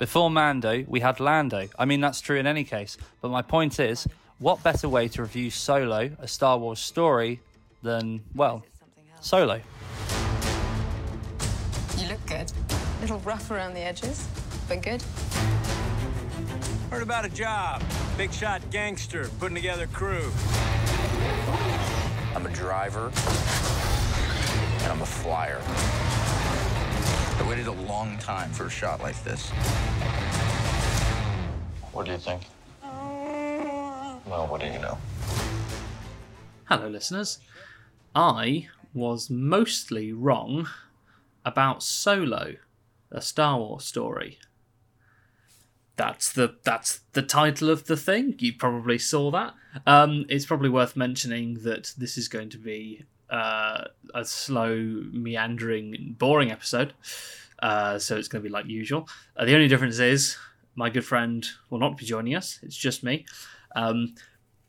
Before Mando, we had Lando. I mean, that's true in any case. But my point is, what better way to review Solo, a Star Wars story, than, well, Solo? You look good. A little rough around the edges, but good. Heard about a job. Big shot gangster putting together crew. I'm a driver, and I'm a flyer. I waited a long time for a shot like this. What do you think? Well, what do you know? Hello, listeners. I was mostly wrong about Solo, a Star Wars story. That's the that's the title of the thing. You probably saw that. Um, it's probably worth mentioning that this is going to be uh, a slow, meandering, boring episode. Uh, so it's going to be like usual. Uh, the only difference is my good friend will not be joining us. It's just me. Um,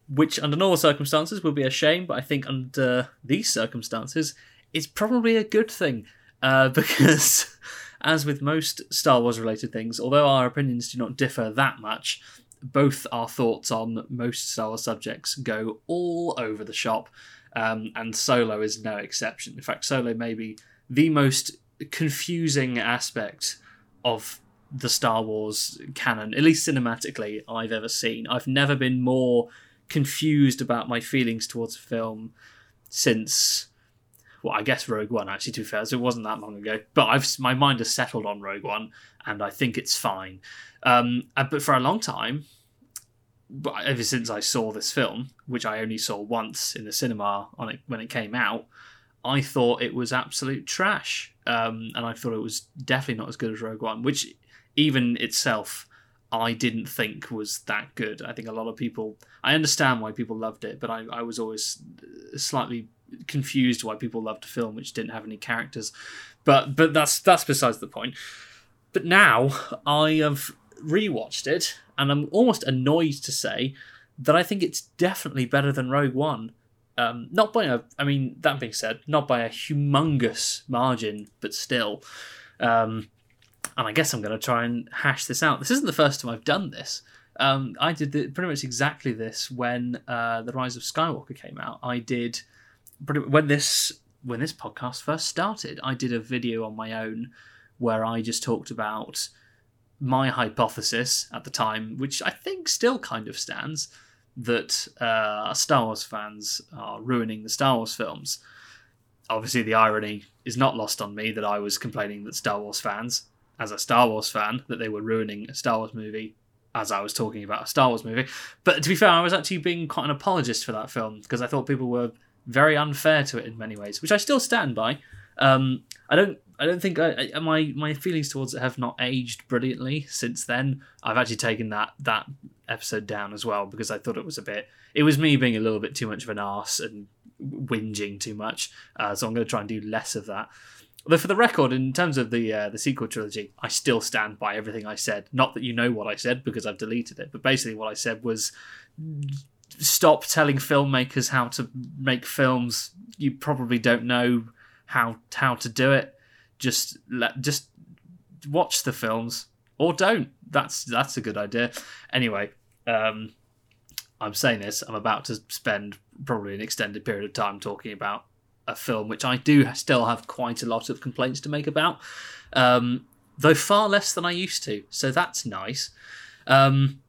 which under normal circumstances would be a shame, but I think under these circumstances, it's probably a good thing uh, because, as with most Star Wars related things, although our opinions do not differ that much, both our thoughts on most Star Wars subjects go all over the shop, um, and Solo is no exception. In fact, Solo may be the most confusing aspect of the Star Wars canon, at least cinematically, I've ever seen. I've never been more confused about my feelings towards a film since well, I guess Rogue One. Actually, to be fair, so it wasn't that long ago. But I've my mind has settled on Rogue One, and I think it's fine. Um, but for a long time, ever since I saw this film, which I only saw once in the cinema on it when it came out, I thought it was absolute trash, um, and I thought it was definitely not as good as Rogue One, which even itself I didn't think was that good. I think a lot of people. I understand why people loved it, but I, I was always slightly confused why people loved a film which didn't have any characters. But but that's that's besides the point. But now I have rewatched it, and I'm almost annoyed to say that I think it's definitely better than Rogue One. Um, not by a, I mean, that being said, not by a humongous margin, but still. Um, and I guess I'm going to try and hash this out. This isn't the first time I've done this. Um, I did the, pretty much exactly this when uh, the Rise of Skywalker came out. I did pretty, when this when this podcast first started. I did a video on my own where I just talked about my hypothesis at the time, which I think still kind of stands, that uh, Star Wars fans are ruining the Star Wars films. Obviously, the irony is not lost on me that I was complaining that Star Wars fans, as a Star Wars fan, that they were ruining a Star Wars movie as I was talking about a Star Wars movie. But to be fair, I was actually being quite an apologist for that film because I thought people were very unfair to it in many ways, which I still stand by. Um, I don't. I don't think I, I, my my feelings towards it have not aged brilliantly since then. I've actually taken that that episode down as well because I thought it was a bit. It was me being a little bit too much of an ass and whinging too much. Uh, so I'm going to try and do less of that. Although for the record, in terms of the uh, the sequel trilogy, I still stand by everything I said. Not that you know what I said because I've deleted it, but basically what I said was stop telling filmmakers how to make films. You probably don't know how how to do it. Just let just watch the films or don't. That's that's a good idea. Anyway, um, I'm saying this. I'm about to spend probably an extended period of time talking about a film which I do still have quite a lot of complaints to make about, um, though far less than I used to. So that's nice. Um,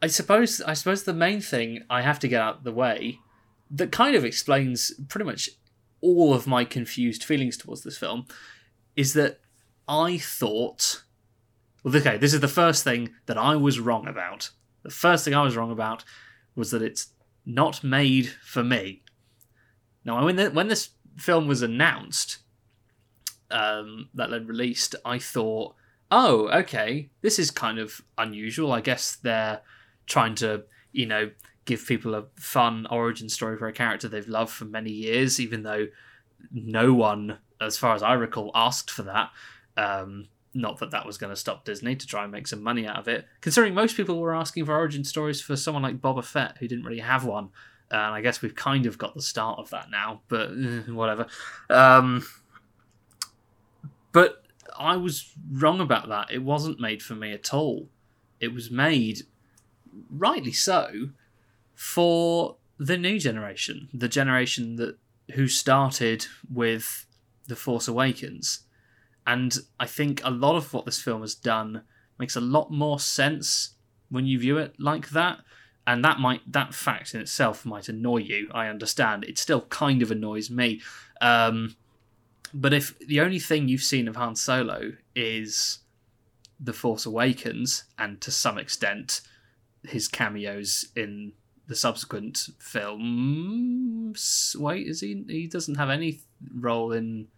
I suppose I suppose the main thing I have to get out the way that kind of explains pretty much all of my confused feelings towards this film is that I thought well okay, this is the first thing that I was wrong about. The first thing I was wrong about was that it's not made for me. Now when the, when this film was announced um, that they released, I thought, oh, okay, this is kind of unusual. I guess they're trying to, you know, give people a fun origin story for a character they've loved for many years, even though no one, as far as I recall, asked for that. Um, not that that was going to stop Disney to try and make some money out of it, considering most people were asking for origin stories for someone like Boba Fett, who didn't really have one. Uh, and I guess we've kind of got the start of that now, but uh, whatever. Um, but I was wrong about that. It wasn't made for me at all. It was made, rightly so, for the new generation, the generation that who started with The Force Awakens. And I think a lot of what this film has done makes a lot more sense when you view it like that. And that might that fact in itself might annoy you. I understand. It still kind of annoys me. Um, but if the only thing you've seen of Han Solo is The Force Awakens, and to some extent his cameos in the subsequent films. Wait, is he? He doesn't have any role in.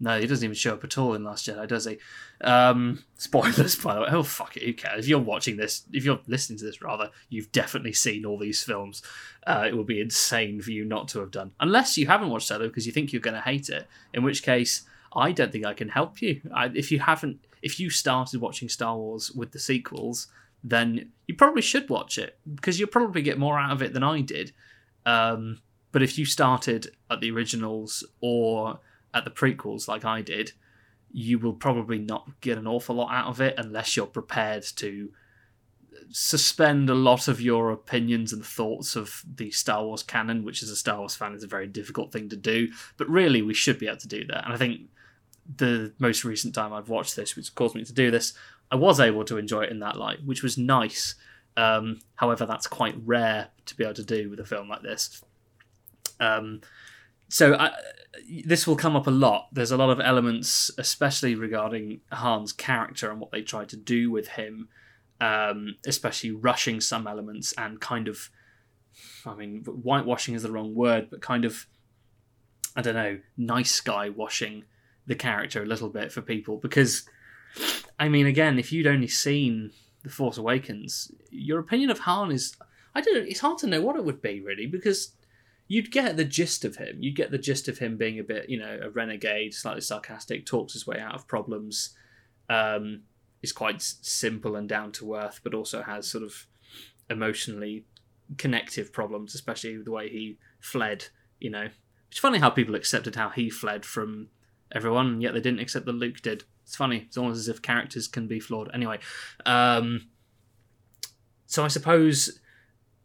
No, he doesn't even show up at all in Last Jedi, does he? Um, spoilers, by the way. Oh fuck it, who cares? If you're watching this, if you're listening to this, rather, you've definitely seen all these films. Uh, it would be insane for you not to have done, unless you haven't watched Solo because you think you're going to hate it. In which case, I don't think I can help you. I, if you haven't, if you started watching Star Wars with the sequels, then you probably should watch it because you'll probably get more out of it than I did. Um, but if you started at the originals or at the prequels like I did, you will probably not get an awful lot out of it unless you're prepared to suspend a lot of your opinions and thoughts of the Star Wars canon, which as a Star Wars fan is a very difficult thing to do. But really, we should be able to do that. And I think the most recent time I've watched this, which caused me to do this, I was able to enjoy it in that light, which was nice. Um, however, that's quite rare to be able to do with a film like this. Um, so I, this will come up a lot. There's a lot of elements, especially regarding Han's character and what they try to do with him, um, especially rushing some elements and kind of, I mean, whitewashing is the wrong word, but kind of, I don't know, nice guy washing the character a little bit for people because, I mean, again, if you'd only seen The Force Awakens, your opinion of Han is, I don't it's hard to know what it would be really because you'd get the gist of him. You'd get the gist of him being a bit, you know, a renegade, slightly sarcastic, talks his way out of problems, um, is quite simple and down to earth, but also has sort of emotionally connective problems, especially the way he fled. You know, it's funny how people accepted how he fled from everyone, yet they didn't accept that Luke did. It's funny. It's almost as if characters can be flawed. Anyway, um, so I suppose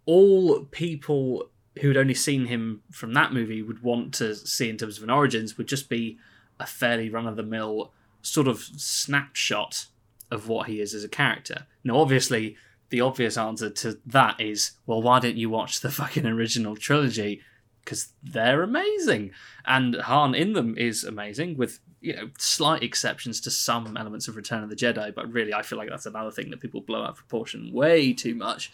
all people who'd only seen him from that movie would want to see in terms of an origins would just be a fairly run of the mill sort of snapshot of what he is as a character. Now, obviously, the obvious answer to that is, well, why didn't you watch the fucking original trilogy? Because they're amazing, and Han in them is amazing, with you know slight exceptions to some elements of Return of the Jedi. But really, I feel like that's another thing that people blow out proportion way too much.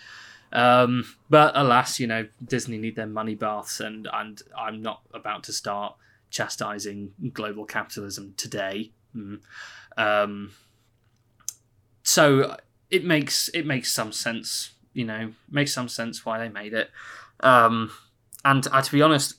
Um, but alas, you know, Disney need their money baths, and and I'm not about to start chastising global capitalism today. Mm. Um, so it makes it makes some sense, you know, makes some sense why they made it. Um, and uh, to be honest,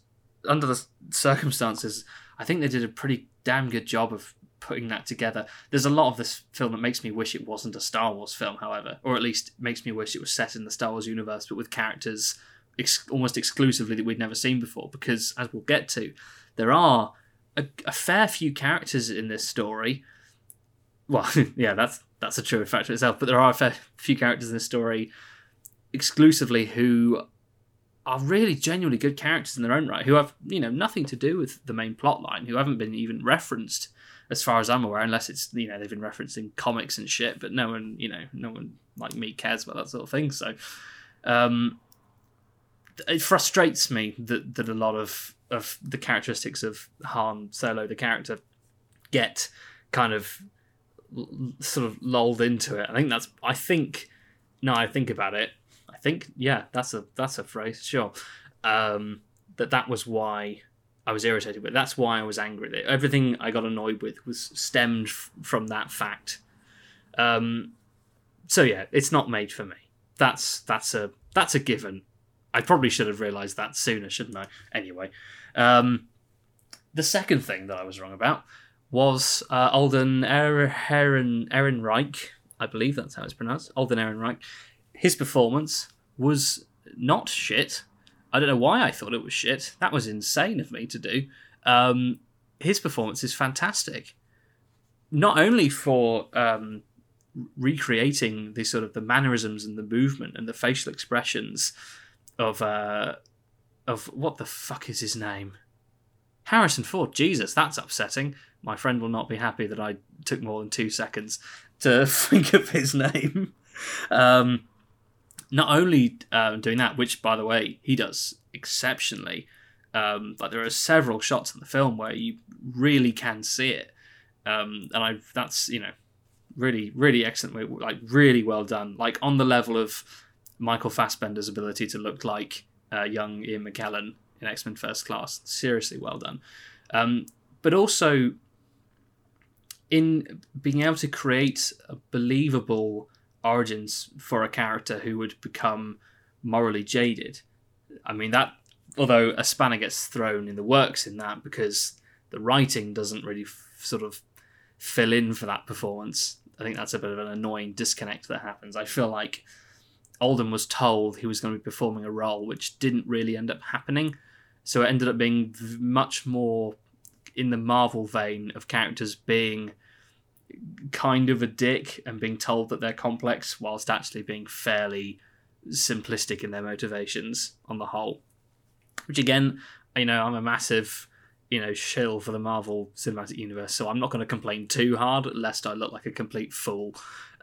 under the circumstances, I think they did a pretty damn good job of putting that together. There's a lot of this film that makes me wish it wasn't a Star Wars film, however, or at least makes me wish it was set in the Star Wars universe, but with characters ex- almost exclusively that we'd never seen before. Because as we'll get to, there are a, a fair few characters in this story. Well, yeah, that's that's a true fact factor itself. But there are a fair few characters in this story exclusively who are really genuinely good characters in their own right, who have you know nothing to do with the main plot line, who haven't been even referenced as far as I'm aware, unless it's you know they've been referencing comics and shit, but no one you know no one like me cares about that sort of thing. So um, it frustrates me that that a lot of of the characteristics of Han Solo, the character, get kind of sort of lulled into it. I think that's I think now I think about it, I think yeah, that's a that's a phrase, sure. Um, that that was why I was irritated with. That's why I was angry. Everything I got annoyed with was stemmed f- from that fact. Um, so yeah, it's not made for me. That's that's a that's a given. I probably should have realised that sooner, shouldn't I? Anyway, um, the second thing that I was wrong about was uh, Alden Ehrenreich. Ehrenreich, I believe that's how it's pronounced. Alden Ehrenreich. His performance was not shit. I don't know why I thought it was shit. That was insane of me to do. Um, his performance is fantastic. not only for um, recreating the sort of the mannerisms and the movement and the facial expressions of uh, of what the fuck is his name? Harrison Ford. Jesus, that's upsetting. My friend will not be happy that I took more than two seconds to think of his name. Um, not only um, doing that, which by the way he does exceptionally. Um, there are several shots in the film where you really can see it, um, and I that's you know really really excellent, like really well done, like on the level of Michael Fassbender's ability to look like uh, young Ian McKellen in X Men First Class. Seriously well done, um, but also in being able to create a believable origins for a character who would become morally jaded. I mean that although a spanner gets thrown in the works in that because the writing doesn't really f- sort of fill in for that performance. I think that's a bit of an annoying disconnect that happens. I feel like Alden was told he was going to be performing a role which didn't really end up happening. So it ended up being much more in the Marvel vein of characters being kind of a dick and being told that they're complex whilst actually being fairly simplistic in their motivations on the whole. Which again, you know, I'm a massive, you know, shill for the Marvel Cinematic Universe, so I'm not going to complain too hard lest I look like a complete fool.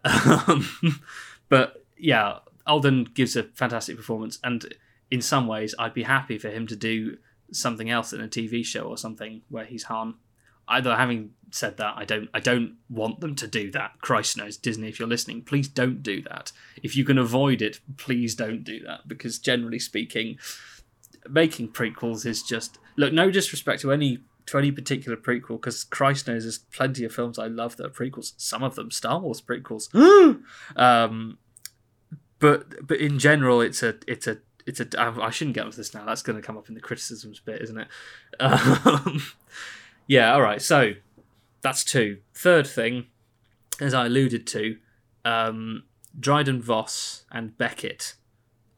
Um, but yeah, Alden gives a fantastic performance, and in some ways, I'd be happy for him to do something else in a TV show or something where he's Han. Either having said that, I don't, I don't want them to do that. Christ knows, Disney, if you're listening, please don't do that. If you can avoid it, please don't do that because generally speaking, making prequels is just look. No disrespect to any to any particular prequel because Christ knows there's plenty of films I love that are prequels. Some of them Star Wars prequels. um, but but in general, it's a it's a it's a. I shouldn't get into this now. That's going to come up in the criticisms bit, isn't it? Um, yeah. All right. So that's two. Third thing, as I alluded to, um, Dryden Voss and Beckett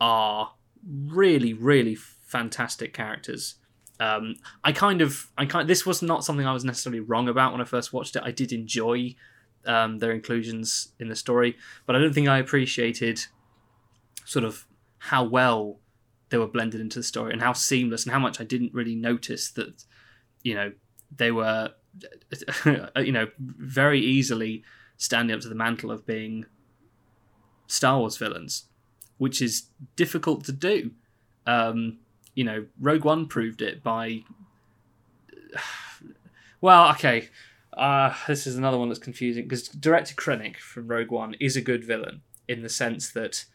are really really fantastic characters. Um, I kind of, I kind. This was not something I was necessarily wrong about when I first watched it. I did enjoy um, their inclusions in the story, but I don't think I appreciated sort of how well they were blended into the story and how seamless and how much I didn't really notice that you know they were you know very easily standing up to the mantle of being Star Wars villains, which is difficult to do. Um, you know, Rogue One proved it by. Well, okay, uh, this is another one that's confusing because Director Krennic from Rogue One is a good villain in the sense that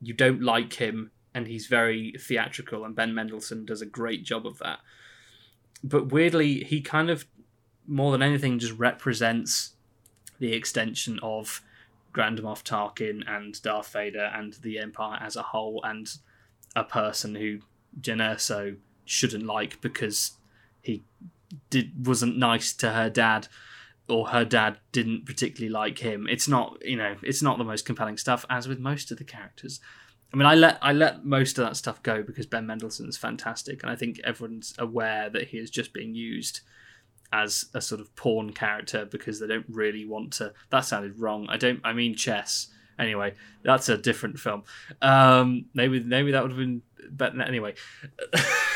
you don't like him and he's very theatrical, and Ben Mendelsohn does a great job of that. But weirdly, he kind of, more than anything, just represents the extension of Grand Moff Tarkin and Darth Vader and the Empire as a whole, and a person who Jyn Erso shouldn't like because he did wasn't nice to her dad or her dad didn't particularly like him. It's not, you know, it's not the most compelling stuff as with most of the characters. I mean, I let I let most of that stuff go because Ben Mendelsohn's fantastic, and I think everyone's aware that he is just being used as a sort of pawn character because they don't really want to. That sounded wrong. I don't. I mean chess. Anyway, that's a different film. Um, maybe maybe that would have been better. Anyway,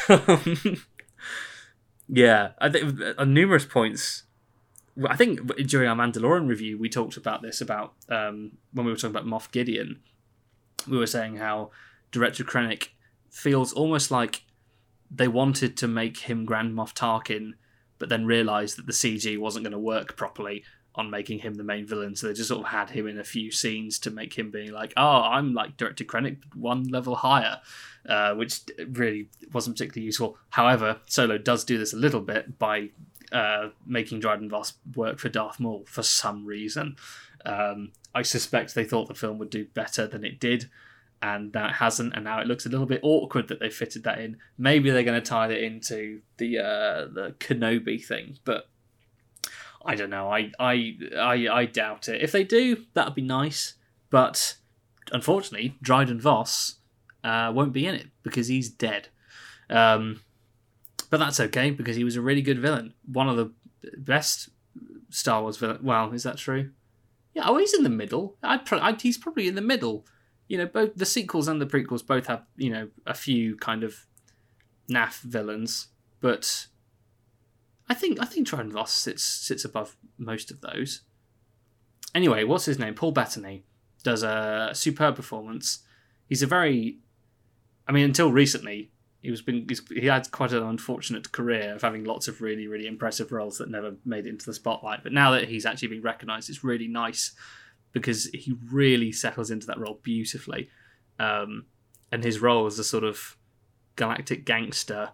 yeah, I think on numerous points. I think during our Mandalorian review, we talked about this about um, when we were talking about Moff Gideon. We were saying how director Krennic feels almost like they wanted to make him Grand Moff Tarkin, but then realised that the CG wasn't going to work properly on making him the main villain. So they just sort of had him in a few scenes to make him being like, "Oh, I'm like Director Krennic, one level higher," uh, which really wasn't particularly useful. However, Solo does do this a little bit by uh, making Dryden Voss work for Darth Maul for some reason. Um, I suspect they thought the film would do better than it did, and now it hasn't. And now it looks a little bit awkward that they fitted that in. Maybe they're going to tie it into the uh, the Kenobi thing, but I don't know. I, I I I doubt it. If they do, that'd be nice. But unfortunately, Dryden Voss uh, won't be in it because he's dead. Um, but that's okay because he was a really good villain. One of the best Star Wars villain. Well, is that true? Yeah, oh, he's in the middle. I'd, pro- I'd he's probably in the middle. You know, both the sequels and the prequels both have you know a few kind of naff villains, but I think I think Dryden Voss sits sits above most of those. Anyway, what's his name? Paul Bettany does a superb performance. He's a very, I mean, until recently, he was been he had quite an unfortunate career of having lots of really really impressive roles that never made it into the spotlight. But now that he's actually been recognised, it's really nice because he really settles into that role beautifully. Um, and his role as a sort of galactic gangster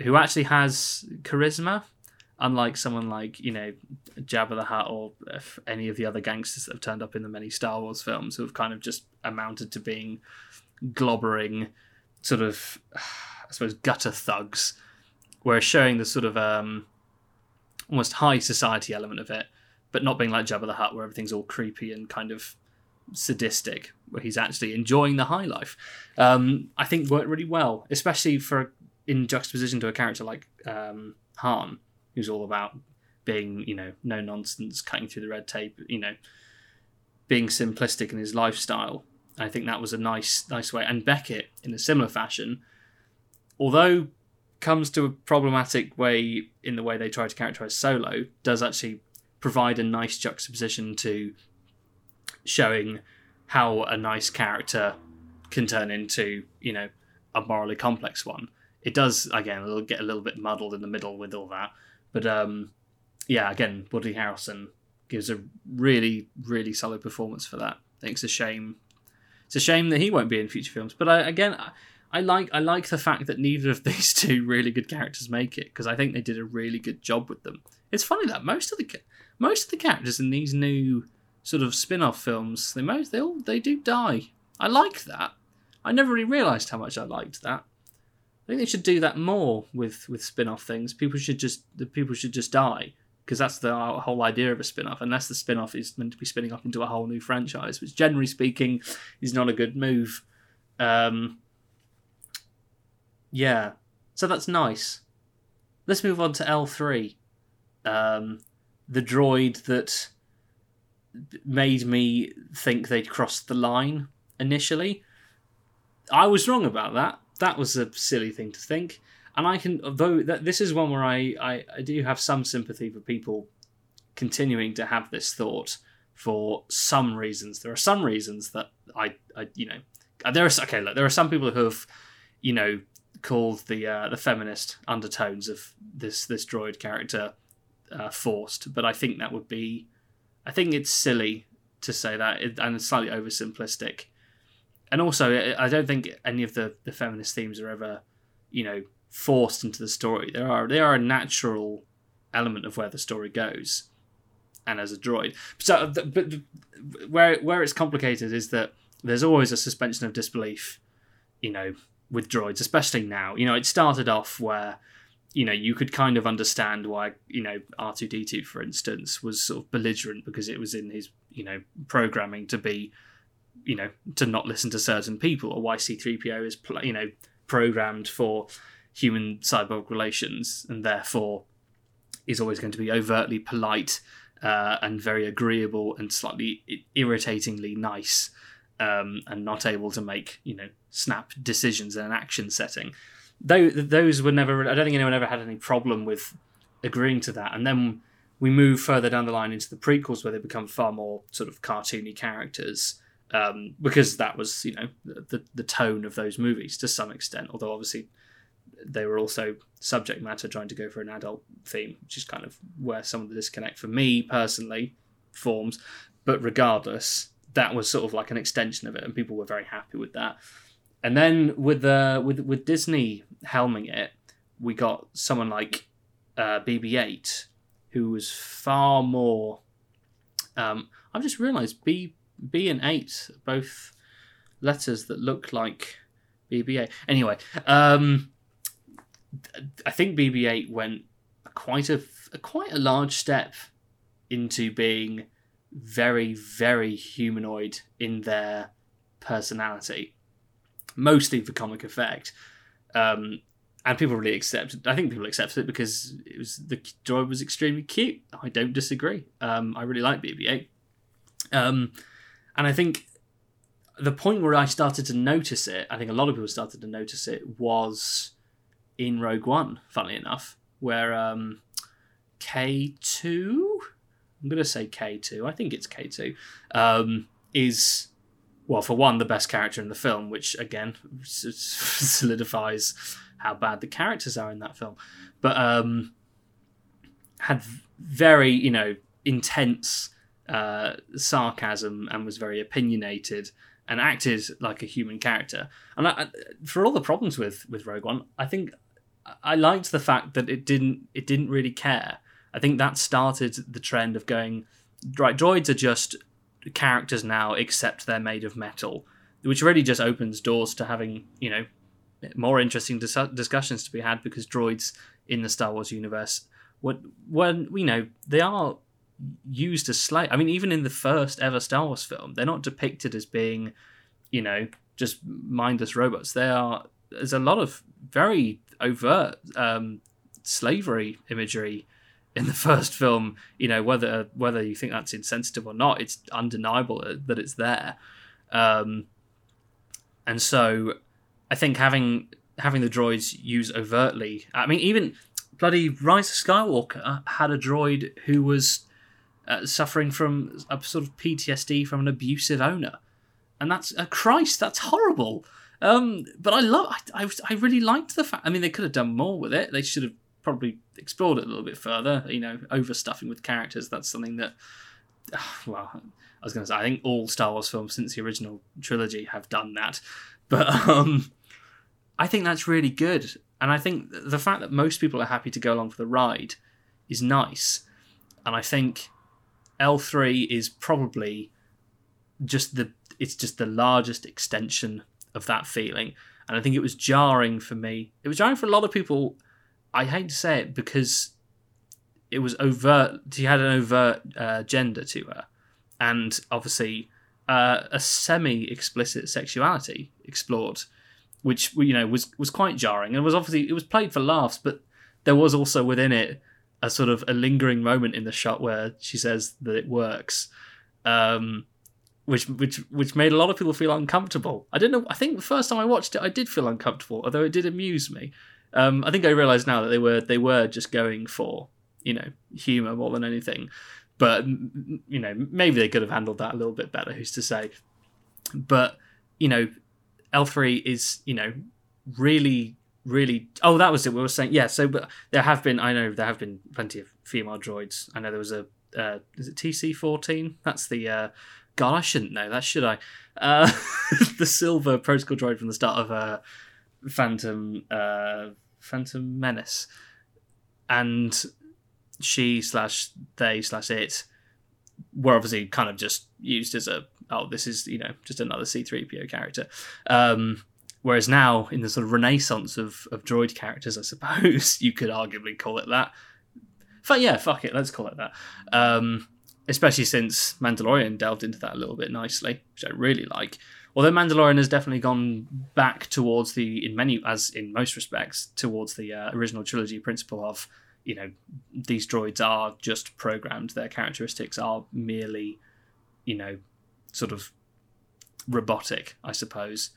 who actually has charisma, unlike someone like you know Jabba the Hutt or any of the other gangsters that have turned up in the many Star Wars films, who have kind of just amounted to being globbering sort of, I suppose, gutter thugs, whereas showing the sort of um, almost high society element of it, but not being like Jabba the Hutt, where everything's all creepy and kind of sadistic, where he's actually enjoying the high life. Um, I think worked really well, especially for in juxtaposition to a character like um, Han, who's all about being, you know, no nonsense, cutting through the red tape, you know, being simplistic in his lifestyle. I think that was a nice, nice way. And Beckett, in a similar fashion, although comes to a problematic way in the way they try to characterize Solo, does actually provide a nice juxtaposition to showing how a nice character can turn into, you know, a morally complex one. It does again little, get a little bit muddled in the middle with all that, but um, yeah, again, Woody Harrelson gives a really, really solid performance for that. I think it's a shame. It's a shame that he won't be in future films. But I, again, I, I like I like the fact that neither of these two really good characters make it because I think they did a really good job with them. It's funny that most of the most of the characters in these new sort of spin-off films, they most they all they do die. I like that. I never really realised how much I liked that. I think they should do that more with with spin-off things. People should just the people should just die because that's the whole idea of a spin-off. Unless the spin-off is meant to be spinning off into a whole new franchise, which generally speaking is not a good move. Um, yeah, so that's nice. Let's move on to L three, um, the droid that made me think they'd crossed the line initially. I was wrong about that. That was a silly thing to think. And I can, though that this is one where I, I, I do have some sympathy for people continuing to have this thought for some reasons. There are some reasons that I, I you know, there are okay. Look, there are some people who have, you know, called the uh, the feminist undertones of this this droid character uh, forced, but I think that would be I think it's silly to say that, and it's slightly oversimplistic. And also, I don't think any of the, the feminist themes are ever, you know, forced into the story. They are they are a natural element of where the story goes, and as a droid. So, but where where it's complicated is that there's always a suspension of disbelief, you know, with droids, especially now. You know, it started off where you know, you could kind of understand why, you know, R2D2, for instance, was sort of belligerent because it was in his, you know, programming to be, you know, to not listen to certain people, or why C3PO is, you know, programmed for human cyborg relations and therefore is always going to be overtly polite uh, and very agreeable and slightly irritatingly nice um, and not able to make, you know, snap decisions in an action setting Though those were never. I don't think anyone ever had any problem with agreeing to that. And then we move further down the line into the prequels where they become far more sort of cartoony characters. Um, because that was, you know, the the tone of those movies to some extent. Although obviously they were also subject matter trying to go for an adult theme, which is kind of where some of the disconnect for me personally forms. But regardless, that was sort of like an extension of it, and people were very happy with that. And then with uh, with with Disney helming it, we got someone like uh, BB-8, who was far more. Um, I've just realised B B and eight both letters that look like BB-8. Anyway, um, I think BB-8 went quite a, a quite a large step into being very very humanoid in their personality mostly for comic effect. Um, and people really accepted. I think people accepted it because it was the droid was extremely cute. I don't disagree. Um, I really like BB-8, um, and I think the point where I started to notice it, I think a lot of people started to notice it, was in Rogue One. Funnily enough, where um, K two, I'm gonna say K two. I think it's K two. Um, is well, for one, the best character in the film, which again solidifies how bad the characters are in that film. But um, had very, you know, intense uh, sarcasm and was very opinionated and acted like a human character. And I, for all the problems with with Rogue One, I think I liked the fact that it didn't it didn't really care. I think that started the trend of going right. Droids are just characters now, except they're made of metal, which really just opens doors to having you know more interesting dis- discussions to be had because droids in the Star Wars universe, when we know they are used as slave. I mean, even in the first ever Star Wars film, they're not depicted as being, you know, just mindless robots. They are. There's a lot of very overt um, slavery imagery in the first film. You know, whether whether you think that's insensitive or not, it's undeniable that it's there. Um, and so I think having having the droids use overtly. I mean, even bloody Rise of Skywalker had a droid who was uh, suffering from a sort of PTSD from an abusive owner, and that's uh, Christ, that's horrible. Um, but I love, I, I, I really liked the fact. I mean, they could have done more with it. They should have probably explored it a little bit further. You know, overstuffing with characters. That's something that, well, I was going to say. I think all Star Wars films since the original trilogy have done that. But um, I think that's really good. And I think the fact that most people are happy to go along for the ride is nice. And I think L3 is probably just the it's just the largest extension of that feeling. And I think it was jarring for me. It was jarring for a lot of people. I hate to say it because it was overt. She had an overt uh, gender to her, and obviously uh, a semi-explicit sexuality explored, which you know was was quite jarring and was obviously it was played for laughs, but there was also within it a sort of a lingering moment in the shot where she says that it works, um, which which which made a lot of people feel uncomfortable. I didn't know. I think the first time I watched it, I did feel uncomfortable, although it did amuse me. Um, I think I realise now that they were they were just going for you know humour more than anything but you know maybe they could have handled that a little bit better who's to say but you know l3 is you know really really oh that was it we were saying yeah so but there have been i know there have been plenty of female droids i know there was a uh, is it tc14 that's the uh god i shouldn't know that should i uh the silver protocol droid from the start of uh phantom uh phantom menace and she slash they slash it were obviously kind of just used as a oh this is you know just another C3PO character. Um, whereas now in the sort of renaissance of of droid characters, I suppose you could arguably call it that. But yeah, fuck it, let's call it that. Um, especially since Mandalorian delved into that a little bit nicely, which I really like. Although Mandalorian has definitely gone back towards the, in many, as in most respects, towards the uh, original trilogy principle of you know these droids are just programmed their characteristics are merely you know sort of robotic i suppose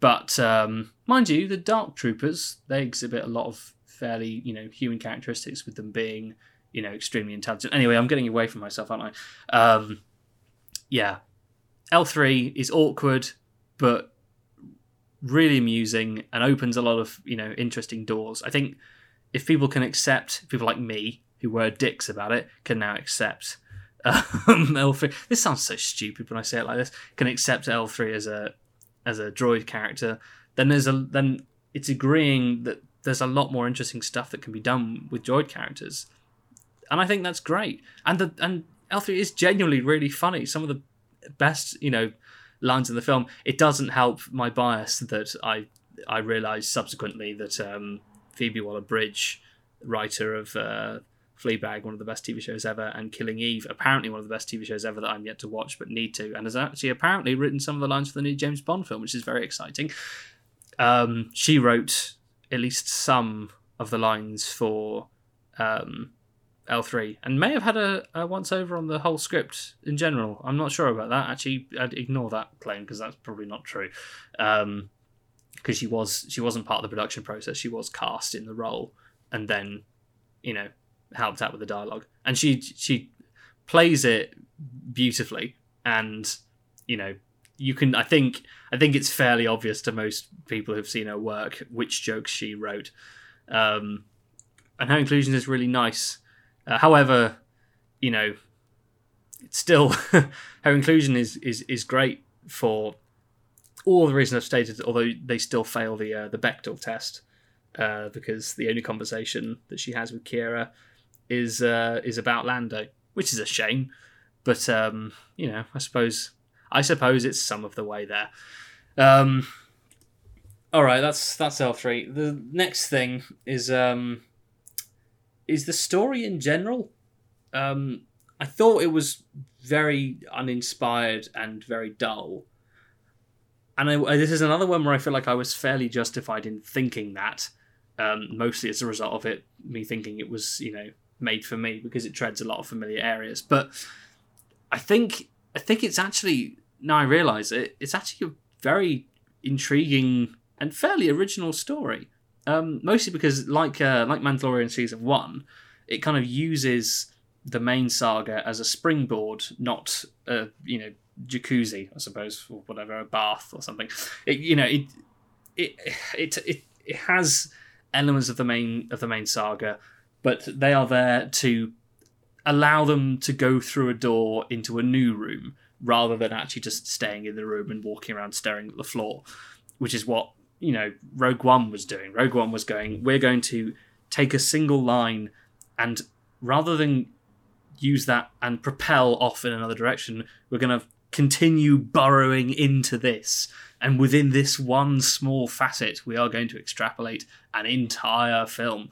but um, mind you the dark troopers they exhibit a lot of fairly you know human characteristics with them being you know extremely intelligent anyway i'm getting away from myself aren't i um, yeah l3 is awkward but really amusing and opens a lot of you know interesting doors i think if people can accept people like me who were dicks about it can now accept um, L3. This sounds so stupid when I say it like this. Can accept L3 as a as a droid character. Then there's a then it's agreeing that there's a lot more interesting stuff that can be done with droid characters, and I think that's great. And the and L3 is genuinely really funny. Some of the best you know lines in the film. It doesn't help my bias that I I realised subsequently that um, Phoebe Waller Bridge, writer of uh, Fleabag, one of the best TV shows ever, and Killing Eve, apparently one of the best TV shows ever that I'm yet to watch but need to, and has actually apparently written some of the lines for the new James Bond film, which is very exciting. Um, she wrote at least some of the lines for um, L3 and may have had a, a once over on the whole script in general. I'm not sure about that. Actually, I'd ignore that claim because that's probably not true. Um, because she was she wasn't part of the production process. She was cast in the role and then, you know, helped out with the dialogue. And she she plays it beautifully and you know you can i think i think it's fairly obvious to most people who've seen her work which jokes she wrote um, and her inclusion is really nice uh, however you know it's still her inclusion is is is great for all the reasons i've stated although they still fail the uh, the Bechdel test uh, because the only conversation that she has with Qi'ra is uh, is about lando which is a shame but um, you know i suppose I suppose it's some of the way there. Um, all right, that's that's L three. The next thing is um, is the story in general. Um, I thought it was very uninspired and very dull. And I, this is another one where I feel like I was fairly justified in thinking that, um, mostly as a result of it, me thinking it was, you know, made for me because it treads a lot of familiar areas. But I think I think it's actually now I realise it, it's actually a very intriguing and fairly original story. Um, mostly because, like uh, like Mandalorian season one, it kind of uses the main saga as a springboard, not a you know jacuzzi, I suppose, or whatever, a bath or something. It, you know, it it it it it has elements of the main of the main saga, but they are there to allow them to go through a door into a new room rather than actually just staying in the room and walking around staring at the floor, which is what you know Rogue One was doing. Rogue One was going, we're going to take a single line and rather than use that and propel off in another direction, we're going to continue burrowing into this. And within this one small facet, we are going to extrapolate an entire film.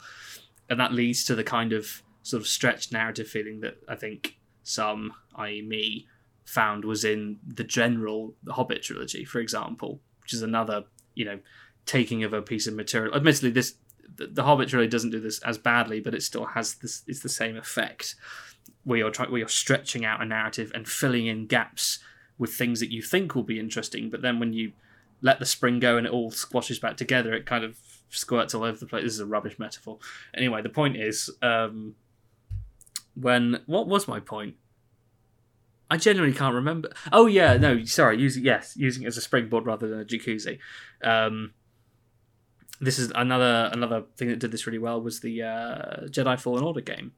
And that leads to the kind of sort of stretched narrative feeling that I think some, i.e., me, found was in the general Hobbit trilogy, for example, which is another, you know, taking of a piece of material. Admittedly, this the, the Hobbit trilogy doesn't do this as badly, but it still has this. It's the same effect where you're trying, where you're stretching out a narrative and filling in gaps with things that you think will be interesting, but then when you let the spring go and it all squashes back together, it kind of squirts all over the place. This is a rubbish metaphor. Anyway, the point is, um, when what was my point? I genuinely can't remember. Oh yeah, no, sorry. Using yes, using it as a springboard rather than a jacuzzi. Um, this is another another thing that did this really well was the uh, Jedi Fallen Order game.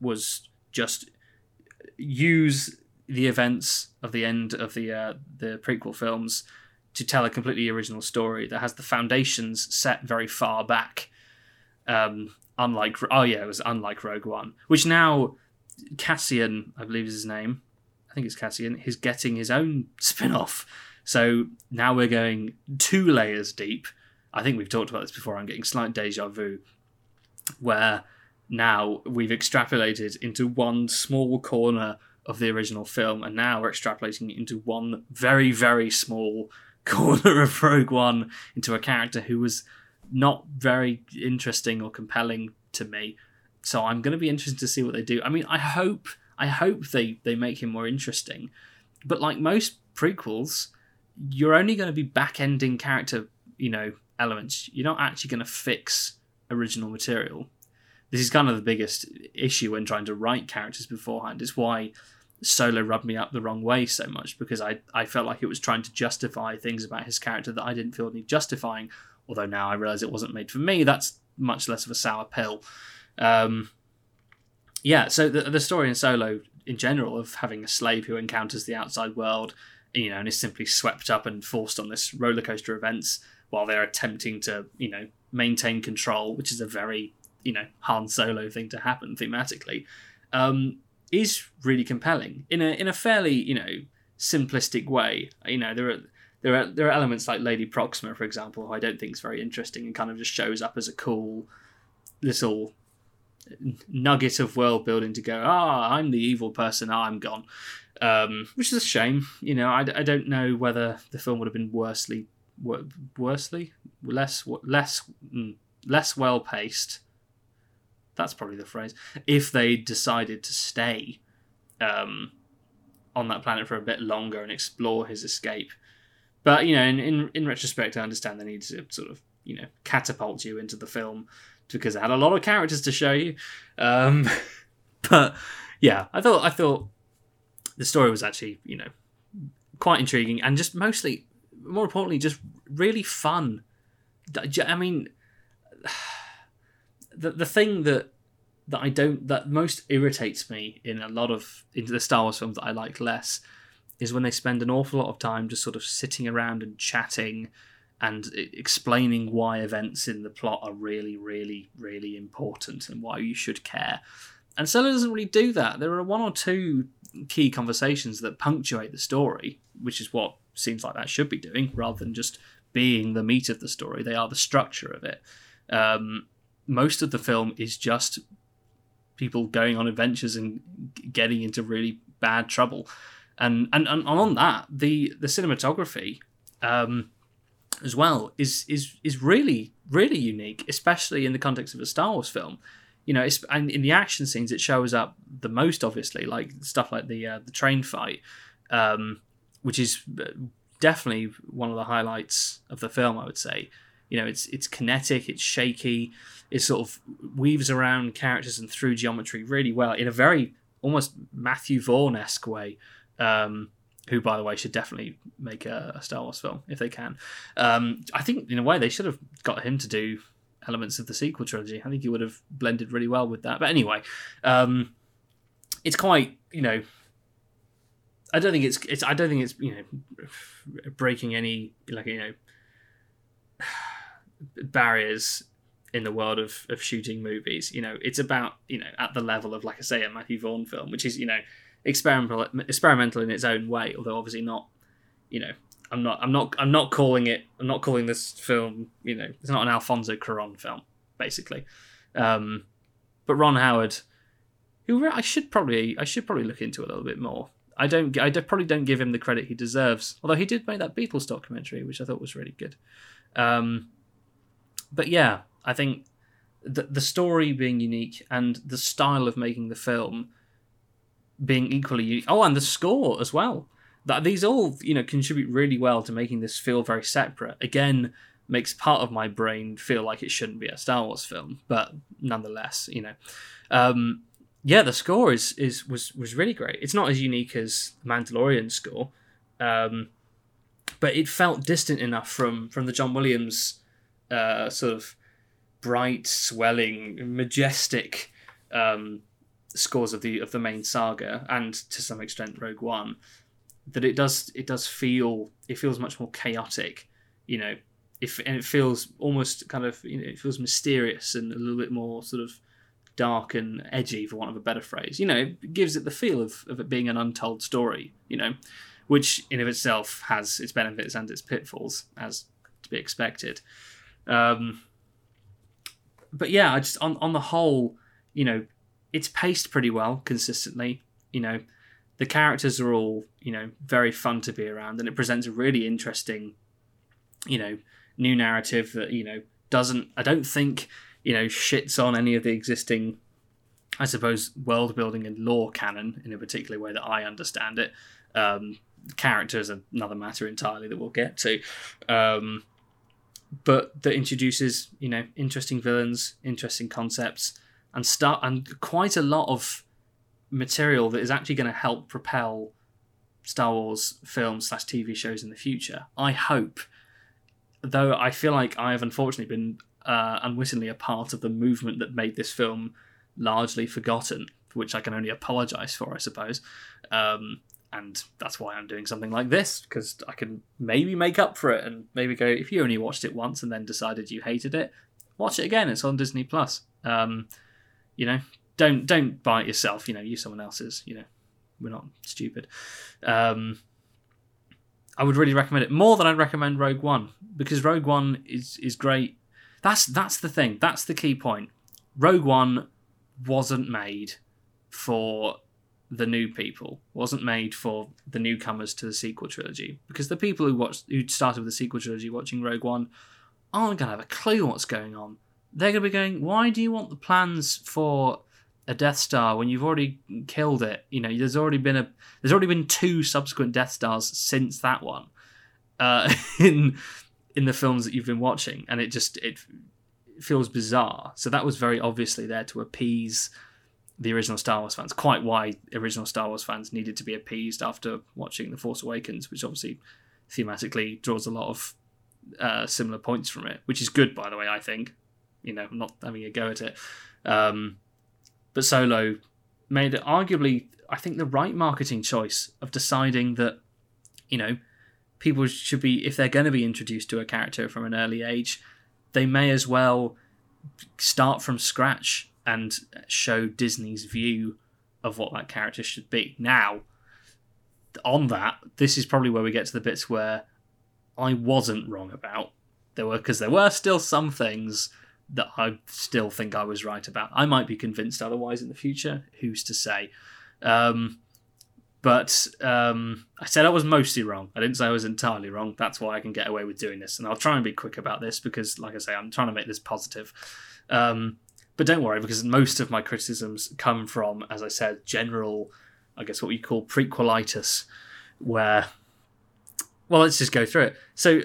Was just use the events of the end of the uh, the prequel films to tell a completely original story that has the foundations set very far back. Um, unlike oh yeah, it was unlike Rogue One, which now Cassian, I believe is his name, I think it's Cassian, is getting his own spin off. So now we're going two layers deep. I think we've talked about this before. I'm getting slight deja vu, where now we've extrapolated into one small corner of the original film, and now we're extrapolating into one very, very small corner of Rogue One into a character who was not very interesting or compelling to me. So I'm going to be interested to see what they do. I mean, I hope I hope they they make him more interesting. But like most prequels, you're only going to be back ending character, you know, elements. You're not actually going to fix original material. This is kind of the biggest issue when trying to write characters beforehand. It's why Solo rubbed me up the wrong way so much because I, I felt like it was trying to justify things about his character that I didn't feel need justifying. Although now I realise it wasn't made for me, that's much less of a sour pill. Um, yeah, so the, the story in Solo in general of having a slave who encounters the outside world, you know, and is simply swept up and forced on this roller coaster events while they're attempting to, you know, maintain control, which is a very, you know, Han Solo thing to happen thematically, um, is really compelling in a in a fairly, you know, simplistic way. You know, there are there are there are elements like Lady Proxima, for example, who I don't think is very interesting and kind of just shows up as a cool little nugget of world building to go, ah, oh, I'm the evil person, oh, I'm gone. Um, which is a shame. You know, I, I don't know whether the film would have been worsely wor- worsely, less less mm, less well paced. That's probably the phrase. If they decided to stay um, on that planet for a bit longer and explore his escape, but you know, in, in in retrospect, I understand they need to sort of you know catapult you into the film because it had a lot of characters to show you. Um, but yeah, I thought I thought the story was actually you know quite intriguing and just mostly, more importantly, just really fun. I mean, the the thing that that I don't that most irritates me in a lot of into the Star Wars films that I like less is when they spend an awful lot of time just sort of sitting around and chatting and explaining why events in the plot are really, really, really important and why you should care. And Solo doesn't really do that. There are one or two key conversations that punctuate the story, which is what seems like that should be doing, rather than just being the meat of the story. They are the structure of it. Um, most of the film is just people going on adventures and getting into really bad trouble. And and, and on that, the the cinematography um, as well is is is really really unique, especially in the context of a Star Wars film. You know, it's, and in the action scenes, it shows up the most obviously, like stuff like the uh, the train fight, um, which is uh, definitely one of the highlights of the film. I would say. You know, it's it's kinetic, it's shaky, it sort of weaves around characters and through geometry really well in a very almost Matthew Vaughn esque way. Um, who, by the way, should definitely make a, a Star Wars film if they can. Um, I think, in a way, they should have got him to do elements of the sequel trilogy. I think he would have blended really well with that. But anyway, um, it's quite, you know, I don't think it's it's I don't think it's you know breaking any like you know barriers in the world of, of shooting movies. You know, it's about you know at the level of like I say a Matthew Vaughn film, which is you know experimental experimental in its own way, although obviously not. You know, I'm not I'm not I'm not calling it I'm not calling this film. You know, it's not an Alfonso Cuarón film, basically. Um, but Ron Howard, who I should probably I should probably look into a little bit more. I don't I probably don't give him the credit he deserves. Although he did make that Beatles documentary, which I thought was really good. Um, but yeah, I think the the story being unique and the style of making the film being equally unique. Oh, and the score as well. That these all you know contribute really well to making this feel very separate. Again, makes part of my brain feel like it shouldn't be a Star Wars film, but nonetheless, you know, um, yeah, the score is is was was really great. It's not as unique as the Mandalorian score, um, but it felt distant enough from from the John Williams uh, sort of bright, swelling, majestic um, scores of the of the main saga and to some extent Rogue One that it does it does feel it feels much more chaotic you know. If and it feels almost kind of you know it feels mysterious and a little bit more sort of dark and edgy for want of a better phrase. You know it gives it the feel of, of it being an untold story you know which in of itself has its benefits and its pitfalls as to be expected. Um but yeah I just on on the whole you know it's paced pretty well consistently. You know, the characters are all you know very fun to be around, and it presents a really interesting, you know, new narrative that you know doesn't. I don't think you know shits on any of the existing. I suppose world building and lore canon in a particular way that I understand it. Um, characters are another matter entirely that we'll get to. Um, but that introduces you know interesting villains, interesting concepts, and start and quite a lot of material that is actually going to help propel Star Wars films slash TV shows in the future. I hope, though I feel like I have unfortunately been uh, unwittingly a part of the movement that made this film largely forgotten, for which I can only apologise for, I suppose. Um, and that's why I'm doing something like this because I can maybe make up for it and maybe go. If you only watched it once and then decided you hated it, watch it again. It's on Disney Plus. Um, you know, don't don't buy it yourself. You know, use someone else's. You know, we're not stupid. Um, I would really recommend it more than I'd recommend Rogue One because Rogue One is is great. That's that's the thing. That's the key point. Rogue One wasn't made for the new people, wasn't made for the newcomers to the sequel trilogy, because the people who watched who started with the sequel trilogy watching Rogue One aren't to have a clue what's going on. They're going to be going, why do you want the plans for a Death Star when you've already killed it? You know, there's already been a there's already been two subsequent Death Stars since that one uh, in in the films that you've been watching, and it just it feels bizarre. So that was very obviously there to appease the original Star Wars fans. Quite why original Star Wars fans needed to be appeased after watching The Force Awakens, which obviously thematically draws a lot of uh, similar points from it, which is good, by the way. I think, you know, not having a go at it. Um, but Solo made it arguably, I think, the right marketing choice of deciding that, you know, people should be, if they're going to be introduced to a character from an early age, they may as well start from scratch and show Disney's view of what that character should be. Now, on that, this is probably where we get to the bits where I wasn't wrong about. There were because there were still some things that I still think I was right about. I might be convinced otherwise in the future. Who's to say? Um, but um, I said I was mostly wrong. I didn't say I was entirely wrong. That's why I can get away with doing this. And I'll try and be quick about this because, like I say, I'm trying to make this positive. Um, but don't worry, because most of my criticisms come from, as I said, general, I guess what we call prequelitis, where, well, let's just go through it. So,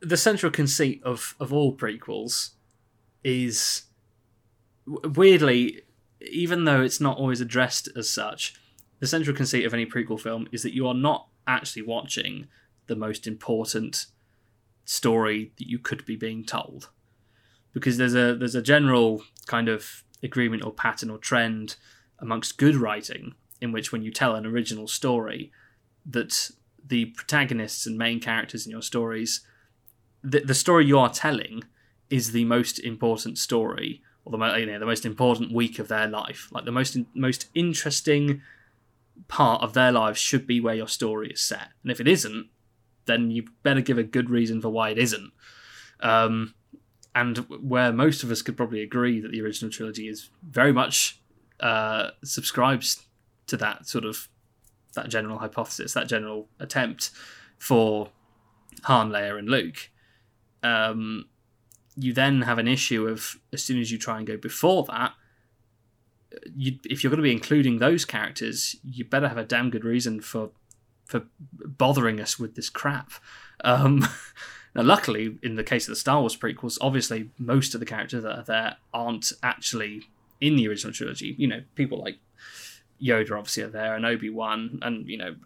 the central conceit of, of all prequels is weirdly, even though it's not always addressed as such, the central conceit of any prequel film is that you are not actually watching the most important story that you could be being told. Because there's a there's a general kind of agreement or pattern or trend amongst good writing in which when you tell an original story that the protagonists and main characters in your stories the, the story you are telling is the most important story or the, you know, the most important week of their life. Like the most most interesting part of their lives should be where your story is set. And if it isn't then you better give a good reason for why it isn't. Um, and where most of us could probably agree that the original trilogy is very much uh, subscribes to that sort of that general hypothesis, that general attempt for Han, Leia, and Luke. Um, you then have an issue of as soon as you try and go before that, you, if you're going to be including those characters, you better have a damn good reason for for bothering us with this crap. Um, Now, luckily, in the case of the Star Wars prequels, obviously most of the characters that are there aren't actually in the original trilogy. You know, people like Yoda obviously are there, and Obi Wan, and you know,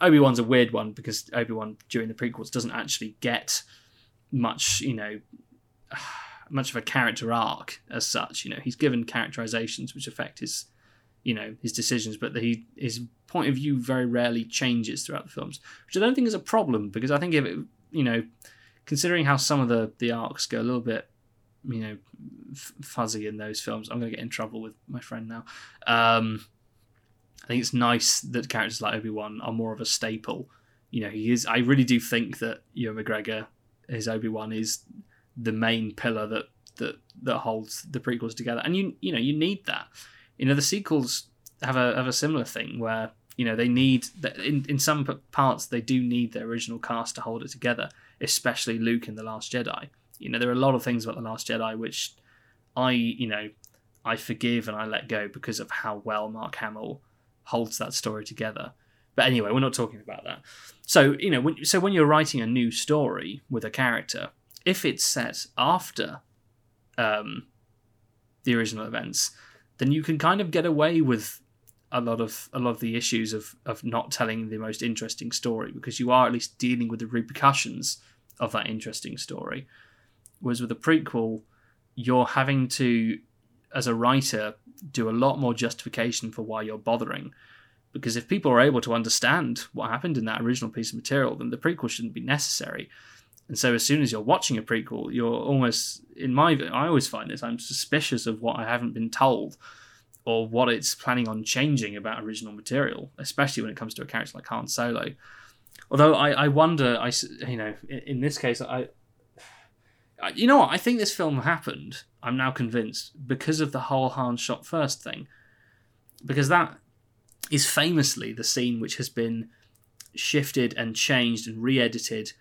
Obi Wan's a weird one because Obi Wan during the prequels doesn't actually get much, you know, much of a character arc as such. You know, he's given characterizations which affect his, you know, his decisions, but he his point of view very rarely changes throughout the films, which I don't think is a problem because I think if it, you know, considering how some of the the arcs go a little bit you know f- fuzzy in those films i'm going to get in trouble with my friend now um, i think it's nice that characters like obi-wan are more of a staple you know he is i really do think that ewan mcgregor his obi-wan is the main pillar that that that holds the prequels together. And you you know you need that. You know the sequels have a have a similar thing where you know they need in in some parts they do need their original cast to hold it together especially luke in the last jedi. You know there are a lot of things about the last jedi which i you know i forgive and i let go because of how well mark hamill holds that story together. But anyway we're not talking about that. So you know when, so when you're writing a new story with a character if it's set after um, the original events then you can kind of get away with a lot of a lot of the issues of of not telling the most interesting story because you are at least dealing with the repercussions of that interesting story. Whereas with a prequel, you're having to, as a writer, do a lot more justification for why you're bothering. Because if people are able to understand what happened in that original piece of material, then the prequel shouldn't be necessary. And so, as soon as you're watching a prequel, you're almost, in my, I always find this, I'm suspicious of what I haven't been told or what it's planning on changing about original material, especially when it comes to a character like Han Solo. Although I, I wonder, I you know, in, in this case, I, you know what, I think this film happened. I'm now convinced because of the whole Han shot first thing, because that is famously the scene which has been shifted and changed and re-edited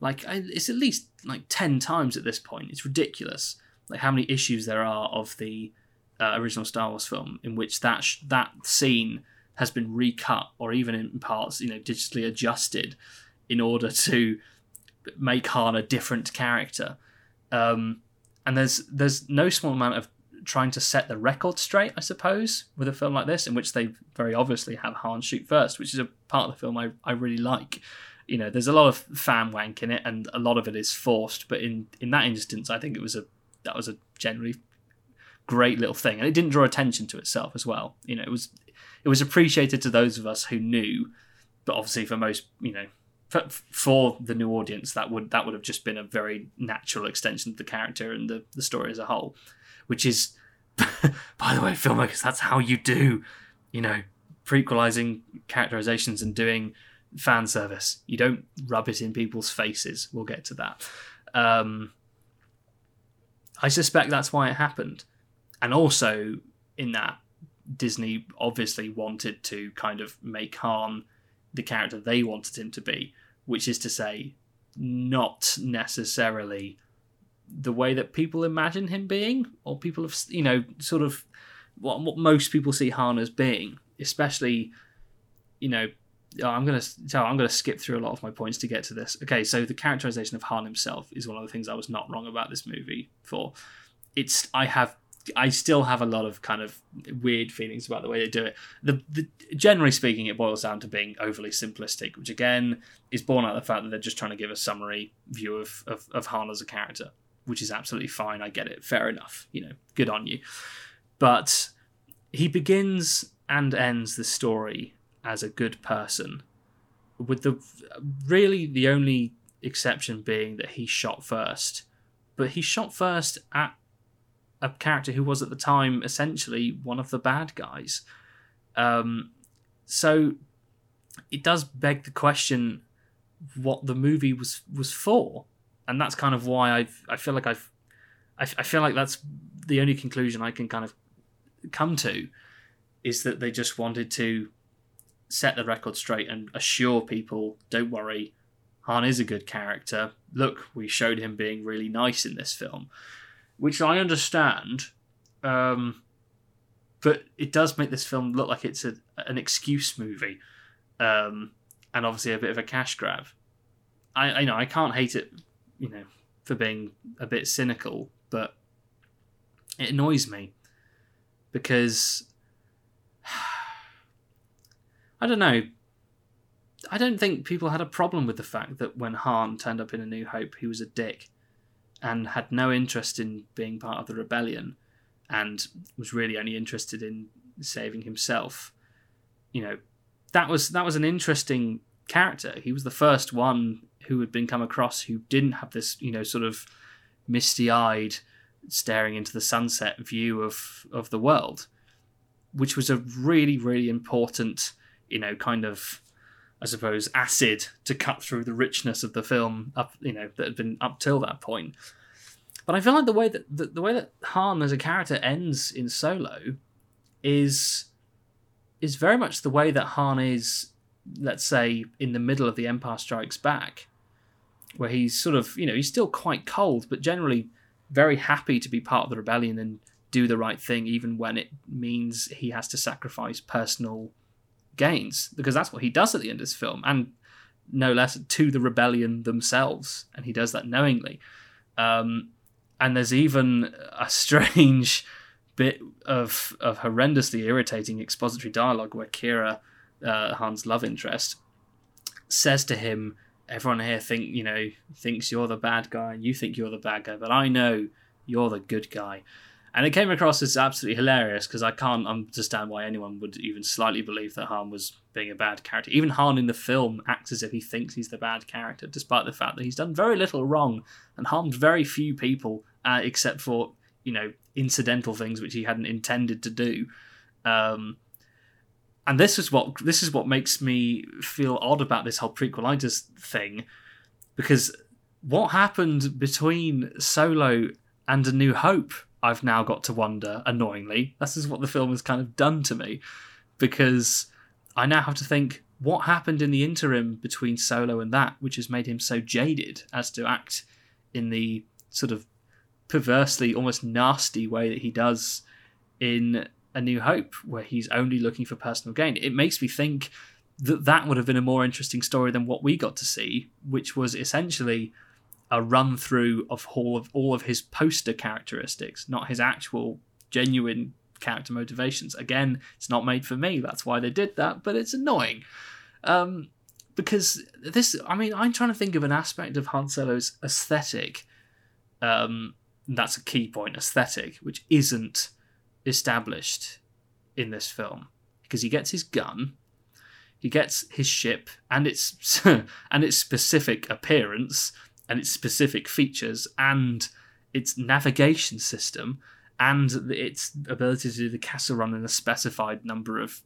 like it's at least like 10 times at this point it's ridiculous like how many issues there are of the uh, original Star Wars film in which that sh- that scene has been recut or even in parts you know digitally adjusted in order to make Han a different character um, and there's there's no small amount of trying to set the record straight, I suppose, with a film like this, in which they very obviously have Han shoot first, which is a part of the film I, I really like. You know, there's a lot of fan wank in it, and a lot of it is forced. But in in that instance, I think it was a that was a generally great little thing, and it didn't draw attention to itself as well. You know, it was it was appreciated to those of us who knew, but obviously for most, you know, for, for the new audience, that would that would have just been a very natural extension of the character and the, the story as a whole, which is, by the way, filmmakers, that's how you do, you know, prequelizing characterizations and doing fan service. You don't rub it in people's faces. We'll get to that. Um, I suspect that's why it happened, and also in that Disney obviously wanted to kind of make Han the character they wanted him to be, which is to say, not necessarily the way that people imagine him being, or people have, you know, sort of what, what most people see Han as being, especially, you know. Oh, I'm gonna so I'm gonna skip through a lot of my points to get to this. Okay, so the characterization of Han himself is one of the things I was not wrong about this movie for. It's I have I still have a lot of kind of weird feelings about the way they do it. The, the generally speaking, it boils down to being overly simplistic, which again is born out of the fact that they're just trying to give a summary view of, of, of Han as a character, which is absolutely fine. I get it. Fair enough. You know, good on you. But he begins and ends the story as a good person, with the really the only exception being that he shot first. But he shot first at a character who was at the time essentially one of the bad guys. Um, so it does beg the question what the movie was was for, and that's kind of why I I feel like I've I, I feel like that's the only conclusion I can kind of come to is that they just wanted to set the record straight and assure people, don't worry, Han is a good character. Look, we showed him being really nice in this film which I understand, um, but it does make this film look like it's a, an excuse movie, um, and obviously a bit of a cash grab. I, I know I can't hate it, you know, for being a bit cynical, but it annoys me because I don't know. I don't think people had a problem with the fact that when Han turned up in A New Hope, he was a dick and had no interest in being part of the rebellion and was really only interested in saving himself. You know, that was that was an interesting character. He was the first one who had been come across who didn't have this, you know, sort of misty-eyed staring into the sunset view of of the world, which was a really really important, you know, kind of I suppose, acid to cut through the richness of the film up, you know, that had been up till that point. But I feel like the way that the, the way that Han as a character ends in Solo is is very much the way that Han is, let's say, in the middle of the Empire Strikes Back, where he's sort of, you know, he's still quite cold, but generally very happy to be part of the rebellion and do the right thing, even when it means he has to sacrifice personal gains because that's what he does at the end of this film and no less to the rebellion themselves and he does that knowingly. Um, and there's even a strange bit of of horrendously irritating expository dialogue where Qi'ra uh, Han's love interest says to him everyone here think you know thinks you're the bad guy and you think you're the bad guy but I know you're the good guy and it came across as absolutely hilarious because I can't understand why anyone would even slightly believe that Han was being a bad character. Even Han in the film acts as if he thinks he's the bad character, despite the fact that he's done very little wrong and harmed very few people, uh, except for you know incidental things which he hadn't intended to do. Um, and this is what this is what makes me feel odd about this whole prequelitis thing, because what happened between Solo and A New Hope I've now got to wonder, annoyingly. This is what the film has kind of done to me. Because I now have to think what happened in the interim between Solo and that, which has made him so jaded as to act in the sort of perversely, almost nasty way that he does in A New Hope, where he's only looking for personal gain. It makes me think that that would have been a more interesting story than what we got to see, which was essentially a run through of all of all of his poster characteristics, not his actual genuine character motivations. Again, it's not made for me. That's why they did that, but it's annoying. Um, because this, I mean, I'm trying to think of an aspect of Han Solo's aesthetic. Um, that's a key point, aesthetic, which isn't established in this film because he gets his gun, he gets his ship and its and its specific appearance and its specific features and its navigation system and its ability to do the Kessel run in a specified number of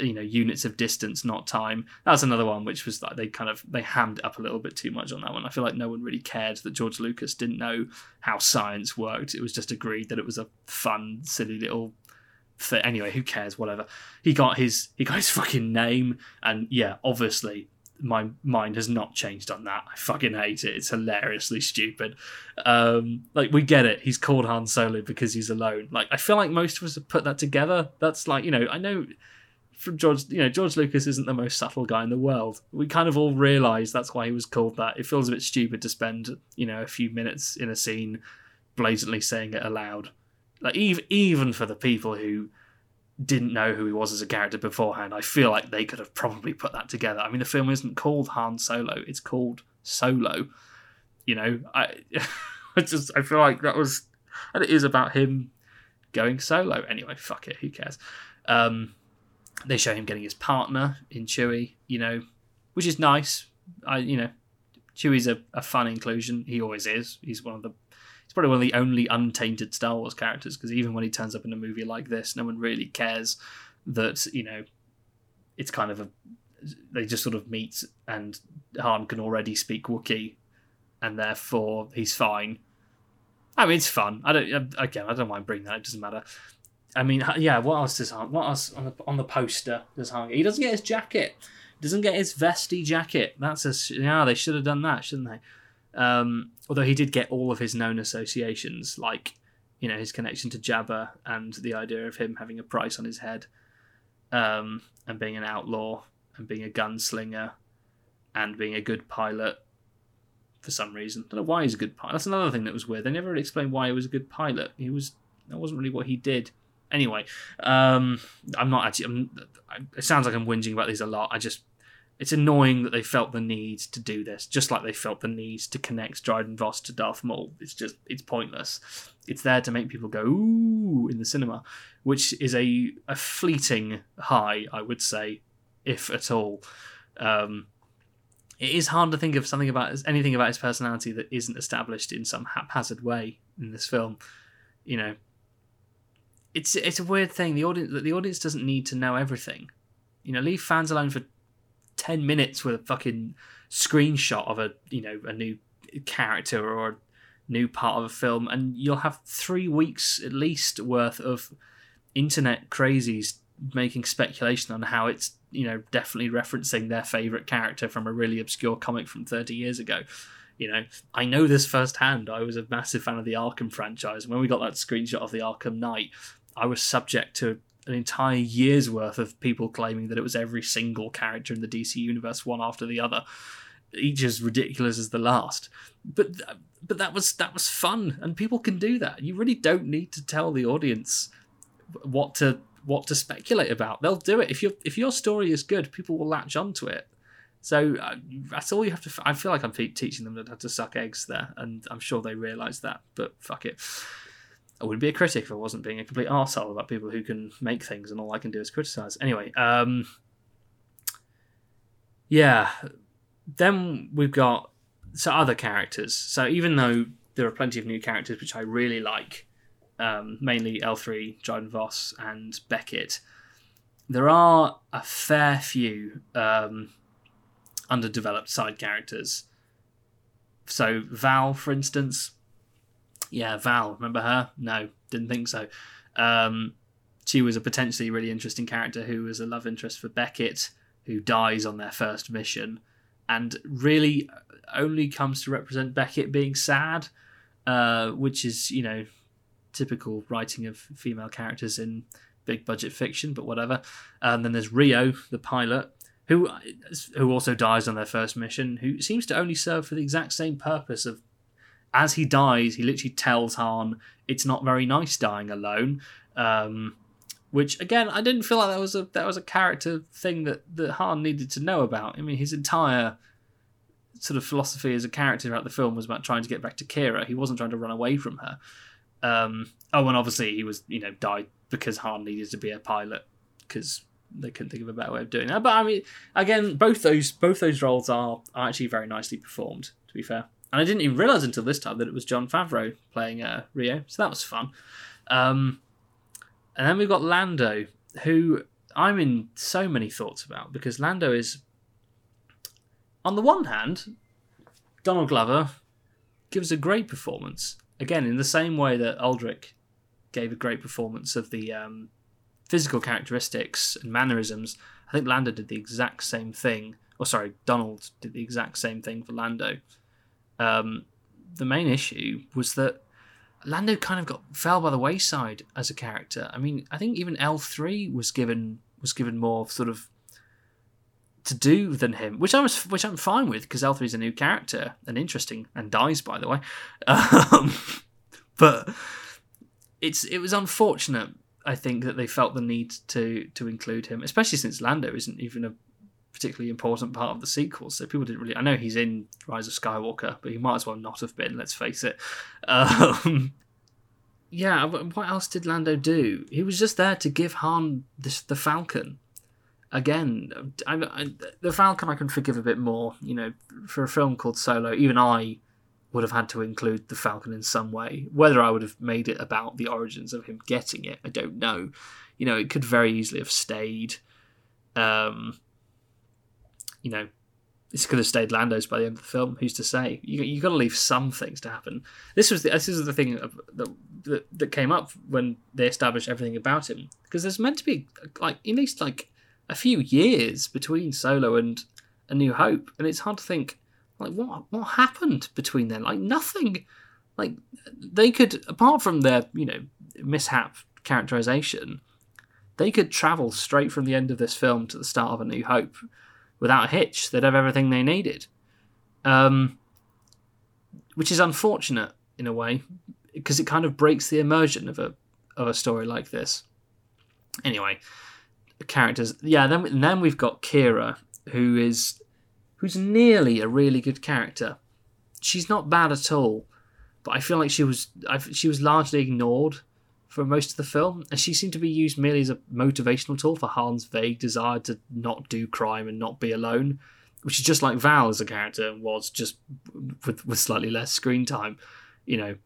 you know units of distance not time. That's another one which was like they kind of they hammed up a little bit too much on that one. I feel like no one really cared that george lucas didn't know how science worked. It was just agreed that it was a fun silly little thing. Anyway who cares? Whatever. He got his he got his fucking name and yeah obviously my mind has not changed on that. I fucking hate it. It's hilariously stupid. Um, like we get it. He's called Han Solo because he's alone. Like I feel like most of us have put that together. That's like you know I know from George you know George Lucas isn't the most subtle guy in the world. We kind of all realise that's why he was called that. It feels a bit stupid to spend you know a few minutes in a scene blatantly saying it aloud. Like even even for the people who didn't know who he was as a character beforehand, I feel like they could have probably put that together. I mean, the film isn't called Han Solo; it's called Solo. You know, I, I just I feel like that was, and it is about him going solo. Anyway, fuck it, who cares? Um, they show him getting his partner in Chewie, you know, which is nice. I, you know, Chewie's a, a fun inclusion. He always is. He's one of the probably one of the only untainted Star Wars characters because even when he turns up in a movie like this, no one really cares that you know it's kind of a they just sort of meet and Han can already speak Wookiee and therefore he's fine. I mean, it's fun. I don't again. I don't mind bringing that. It doesn't matter. I mean, yeah. What else does Han? What else on the on the poster does Han? Get he doesn't get his jacket. Doesn't get his vesty jacket. That's a yeah. They should have done that, shouldn't they? Um, although he did get all of his known associations, like you know his connection to Jabba and the idea of him having a price on his head, um, and being an outlaw and being a gunslinger, and being a good pilot. For some reason, I don't know why he's a good pilot. That's another thing that was weird. They never really explained why he was a good pilot. He was that wasn't really what he did. Anyway, um, I'm not actually. I'm, it sounds like I'm whinging about these a lot. I just it's annoying that they felt the need to do this, just like they felt the need to connect Dryden Voss to Darth Maul. It's just it's pointless. It's there to make people go ooh in the cinema, which is a a fleeting high, I would say, if at all. Um, it is hard to think of something about anything about his personality that isn't established in some haphazard way in this film. You know, it's it's a weird thing. The audience the audience doesn't need to know everything. You know, leave fans alone for 10 minutes with a fucking screenshot of a you know a new character or a new part of a film and you'll have three weeks at least worth of internet crazies making speculation on how it's you know definitely referencing their favorite character from a really obscure comic from 30 years ago. You know i know this firsthand. I was a massive fan of the arkham franchise. And when we got that screenshot of the arkham knight i was subject to an entire year's worth of people claiming that it was every single character in the DC universe, one after the other, each as ridiculous as the last. But but that was that was fun, and people can do that. You really don't need to tell the audience what to what to speculate about. They'll do it if your if your story is good. People will latch onto it. So uh, that's all you have to. I feel like I'm teaching them how to suck eggs there, and I'm sure they realise that. But fuck it. I wouldn't be a critic if I wasn't being a complete arsehole about people who can make things and all I can do is criticize. Anyway, um, yeah. Then we've got so other characters. So even though there are plenty of new characters which I really like, um, mainly L3, Dryden Voss, and Beckett, there are a fair few um, underdeveloped side characters. So Val, for instance, yeah, Val. Remember her? No, didn't think so. Um, she was a potentially really interesting character who was a love interest for Beckett, who dies on their first mission, and really only comes to represent Beckett being sad, uh, which is you know typical writing of female characters in big budget fiction, but whatever. And then there's Rio, the pilot, who who also dies on their first mission, who seems to only serve for the exact same purpose of as he dies, he literally tells Han it's not very nice dying alone. Um, which again, I didn't feel like that was a that was a character thing that that Han needed to know about. I mean, his entire sort of philosophy as a character throughout the film was about trying to get back to Qi'ra. He wasn't trying to run away from her. Um, oh, and obviously he was, you know, died because Han needed to be a pilot because they couldn't think of a better way of doing that. But I mean, again, both those both those roles are, are actually very nicely performed. To be fair, and I didn't even realize until this time that it was Jon Favreau playing uh, Rio, so that was fun. Um, and then we've got Lando, who I'm in so many thoughts about because Lando is, on the one hand, Donald Glover gives a great performance again in the same way that Aldrich gave a great performance of the um, physical characteristics and mannerisms. I think Lando did the exact same thing. Or sorry, Donald did the exact same thing for Lando. Um, the main issue was that Lando kind of got fell by the wayside as a character. I mean, I think even L three was given was given more sort of to do than him, which I was which I'm fine with because L three is a new character and interesting and dies by the way. Um, but it's it was unfortunate. I think that they felt the need to to include him, especially since Lando isn't even a particularly important part of the sequel. So people didn't really. I know he's in Rise of Skywalker, but he might as well not have been. Let's face it. Um, yeah, what else did Lando do? He was just there to give Han this, the Falcon. Again, I, I, the Falcon I can forgive a bit more. You know, for a film called Solo, even I would have had to include the Falcon in some way. Whether I would have made it about the origins of him getting it, I don't know. You know, it could very easily have stayed. Um, you know, this could have stayed Lando's by the end of the film. Who's to say? You you got to leave some things to happen. This was the, this is the thing that, that that came up when they established everything about him because there's meant to be like at least like a few years between Solo and A New Hope, and it's hard to think like what what happened between then? Like nothing. Like they could apart from their, you know, mishap characterization, they could travel straight from the end of this film to the start of A New Hope without a hitch. They'd have everything they needed. Um, which is unfortunate in a way because it kind of breaks the immersion of a of a story like this. Anyway, characters. Yeah, then then we've got Qi'ra, who is who's nearly a really good character. She's not bad at all, but I feel like she was I, she was largely ignored for most of the film, and she seemed to be used merely as a motivational tool for Han's vague desire to not do crime and not be alone, which is just like Val as a character was, just with with slightly less screen time, you know.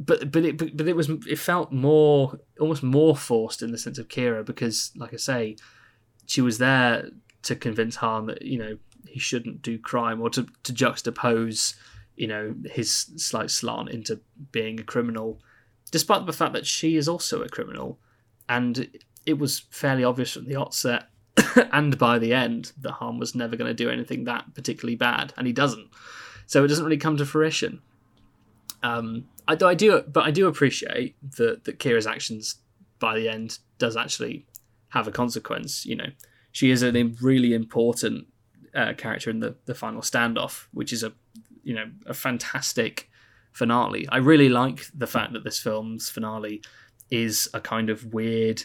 But but it but, it was it felt more almost more forced in the sense of Qi'ra because, like I say, she was there to convince Han that you know he shouldn't do crime or to to juxtapose you know his slight slant into being a criminal, despite the fact that she is also a criminal, and it was fairly obvious from the outset and by the end that Han was never going to do anything that particularly bad, and he doesn't. So it doesn't really come to fruition. Um, I, I do, but I do appreciate that that Qi'ra's actions by the end does actually have a consequence. You know, she is a really important uh, character in the, the final standoff, which is a you know a fantastic finale. I really like the fact that this film's finale is a kind of weird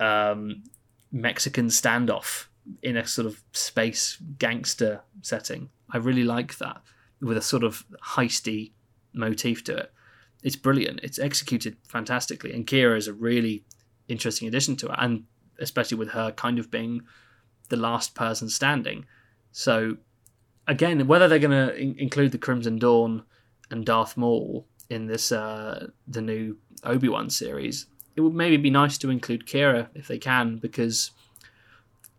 um, Mexican standoff in a sort of space gangster setting. I really like that with a sort of heisty motif to it. It's brilliant. It's executed fantastically, and Qi'ra is a really interesting addition to it, and especially with her kind of being the last person standing. So again, whether they're going to in- include the Crimson Dawn and Darth Maul in this uh, the new Obi Wan series, it would maybe be nice to include Qi'ra if they can, because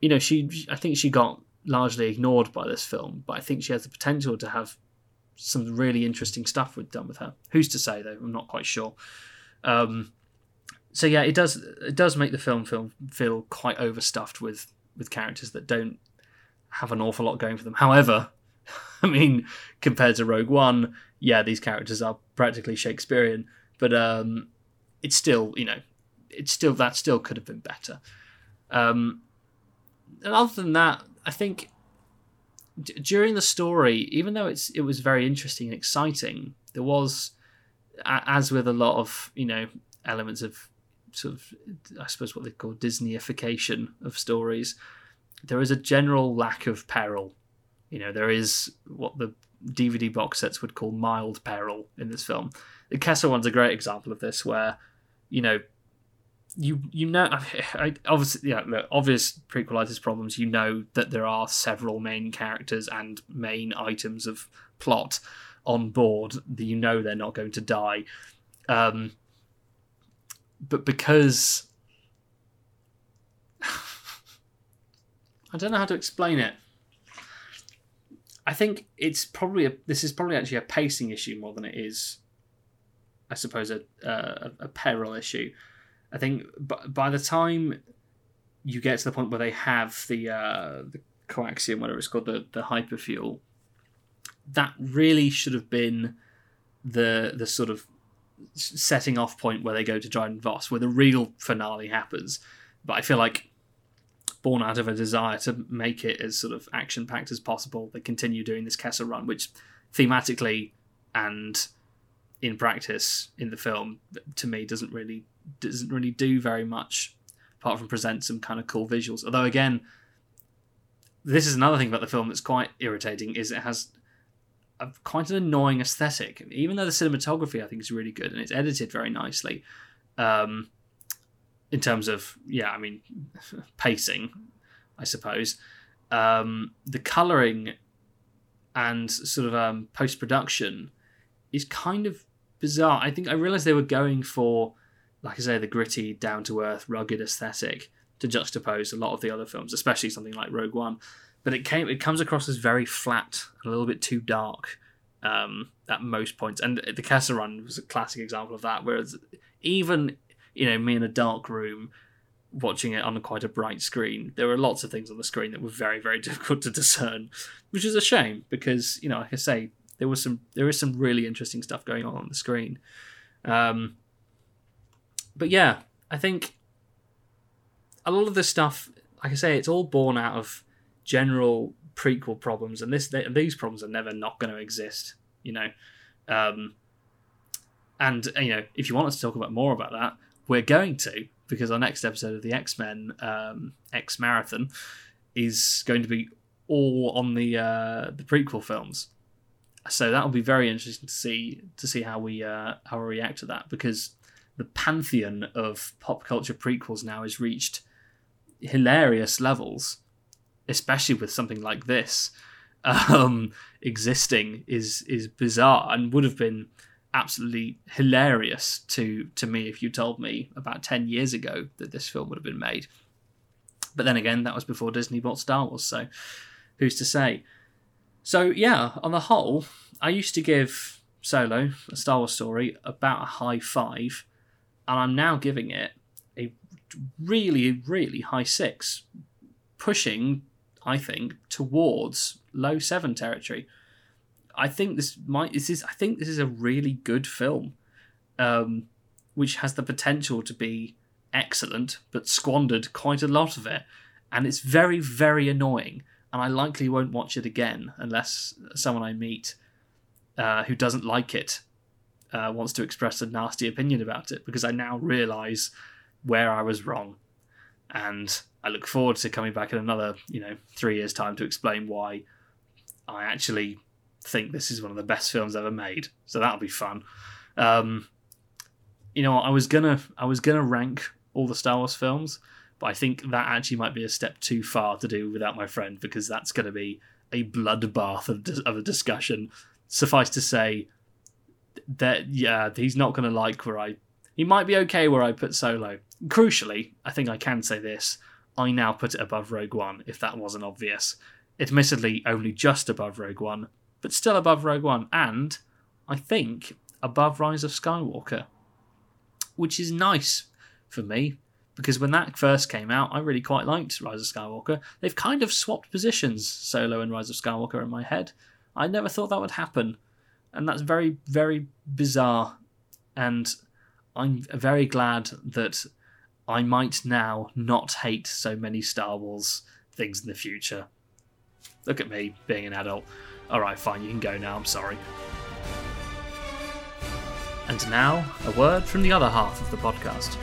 you know she I think she got largely ignored by this film, but I think she has the potential to have some really interesting stuff with done with her. Who's to say though? I'm not quite sure. Um, so yeah, it does it does make the film feel feel quite overstuffed with with characters that don't have an awful lot going for them. However, I mean, compared to Rogue One, yeah, these characters are practically Shakespearean, but um, it's still you know, it's still that still could have been better. Um, and other than that, I think d- during the story, even though it's it was very interesting and exciting, there was, a- as with a lot of you know elements of sort of I suppose what they call Disneyification of stories, there is a general lack of peril. You know, there is what the DVD box sets would call mild peril in this film. The Kessel one's a great example of this, where you know you you know I, obviously yeah look, obvious prequelitis problems you know that there are several main characters and main items of plot on board that you know they're not going to die um but because I don't know how to explain it I think it's probably a this is probably actually a pacing issue more than it is I suppose a a, a peril issue I think b- by the time you get to the point where they have the uh, the coaxium, whatever it's called, the the hyperfuel, that really should have been the the sort of setting off point where they go to Dryden Voss, where the real finale happens. But I feel like born out of a desire to make it as sort of action packed as possible, they continue doing this Kessel run, which thematically and in practice in the film to me doesn't really doesn't really do very much apart from present some kind of cool visuals. Although again, this is another thing about the film that's quite irritating is it has a, quite an annoying aesthetic. Even though the cinematography I think is really good and it's edited very nicely, um, in terms of yeah, I mean pacing, I suppose. Um, the coloring and sort of um, post production is kind of bizarre. I think I realized they were going for like I say, the gritty, down to earth, rugged aesthetic to juxtapose a lot of the other films, especially something like Rogue One. But it came it comes across as very flat, a little bit too dark um, at most points. And the Kessel Run was a classic example of that. Whereas even you know me in a dark room watching it on quite a bright screen, there were lots of things on the screen that were very very difficult to discern, which is a shame because you know like I say there was some there is some really interesting stuff going on on the screen. Um, but yeah, I think a lot of this stuff, like I say, it's all born out of general prequel problems, and this these problems are never not going to exist. You know, um, and you know, if you want us to talk about more about that, we're going to because our next episode of the X Men um, X Marathon is going to be all on the uh, the prequel films. So that'll be very interesting to see to see how we uh, how we react to that because the pantheon of pop culture prequels now has reached hilarious levels, especially with something like this um, existing is is bizarre and would have been absolutely hilarious to to me if you told me about 10 years ago that this film would have been made but then again that was before disney bought star wars so who's to say so yeah on the whole i used to give solo a star wars story about a high five and I'm now giving it a really, really high six, pushing, I think, towards low seven territory. I think this might this is I think this is a really good film, um, which has the potential to be excellent, but squandered quite a lot of it, and it's very very annoying. And I likely won't watch it again unless someone I meet uh, who doesn't like it uh, wants to express a nasty opinion about it because I now realise where I was wrong, and I look forward to coming back in another you know three years' time to explain why I actually think this is one of the best films ever made. So that'll be fun. Um, you know, I was gonna I was gonna rank all the Star Wars films, but I think that actually might be a step too far to do without my friend because that's going to be a bloodbath of, of a discussion. Suffice to say, that yeah, he's not going to like where I. He might be okay where I put Solo. Crucially, I think I can say this: I now put it above Rogue One. If that wasn't obvious, admittedly only just above Rogue One, but still above Rogue One, and I think above Rise of Skywalker, which is nice for me because when that first came out, I really quite liked Rise of Skywalker. They've kind of swapped positions, Solo and Rise of Skywalker, in my head. I never thought that would happen, and that's very, very bizarre. And I'm very glad that I might now not hate so many Star Wars things in the future. Look at me being an adult. Alright, fine, you can go now, I'm sorry. And now, a word from the other half of the podcast.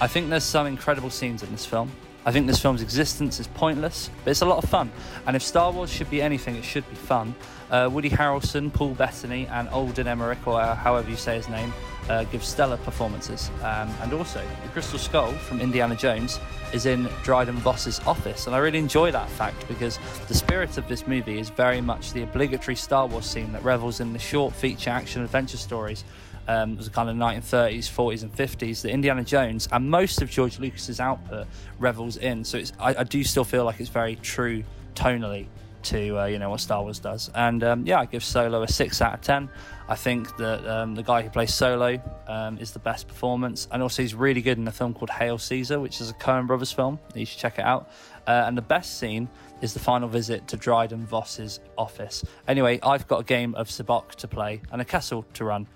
I think there's some incredible scenes in this film. I think this film's existence is pointless, but it's a lot of fun. And if Star Wars should be anything, it should be fun. Uh, Woody Harrelson, Paul Bettany, and Alden Ehrenreich, or however you say his name, uh, give stellar performances. Um, and also, the Crystal Skull from Indiana Jones is in Dryden Voss's office, and I really enjoy that fact because the spirit of this movie is very much the obligatory Star Wars scene that revels in the short feature action adventure stories. Um, it was kind of 1930s, 40s, and 50s that Indiana Jones and most of George Lucas's output revels in. So I, I do still feel like it's very true tonally to uh, you know what Star Wars does. And um, yeah, I give Solo a six out of ten. I think that um, the guy who plays Solo um, is the best performance, and also he's really good in a film called Hail Caesar, which is a Coen Brothers film. You should check it out. Uh, and the best scene is the final visit to Dryden Voss's office. Anyway, I've got a game of Sabacc to play and a Kessel to run.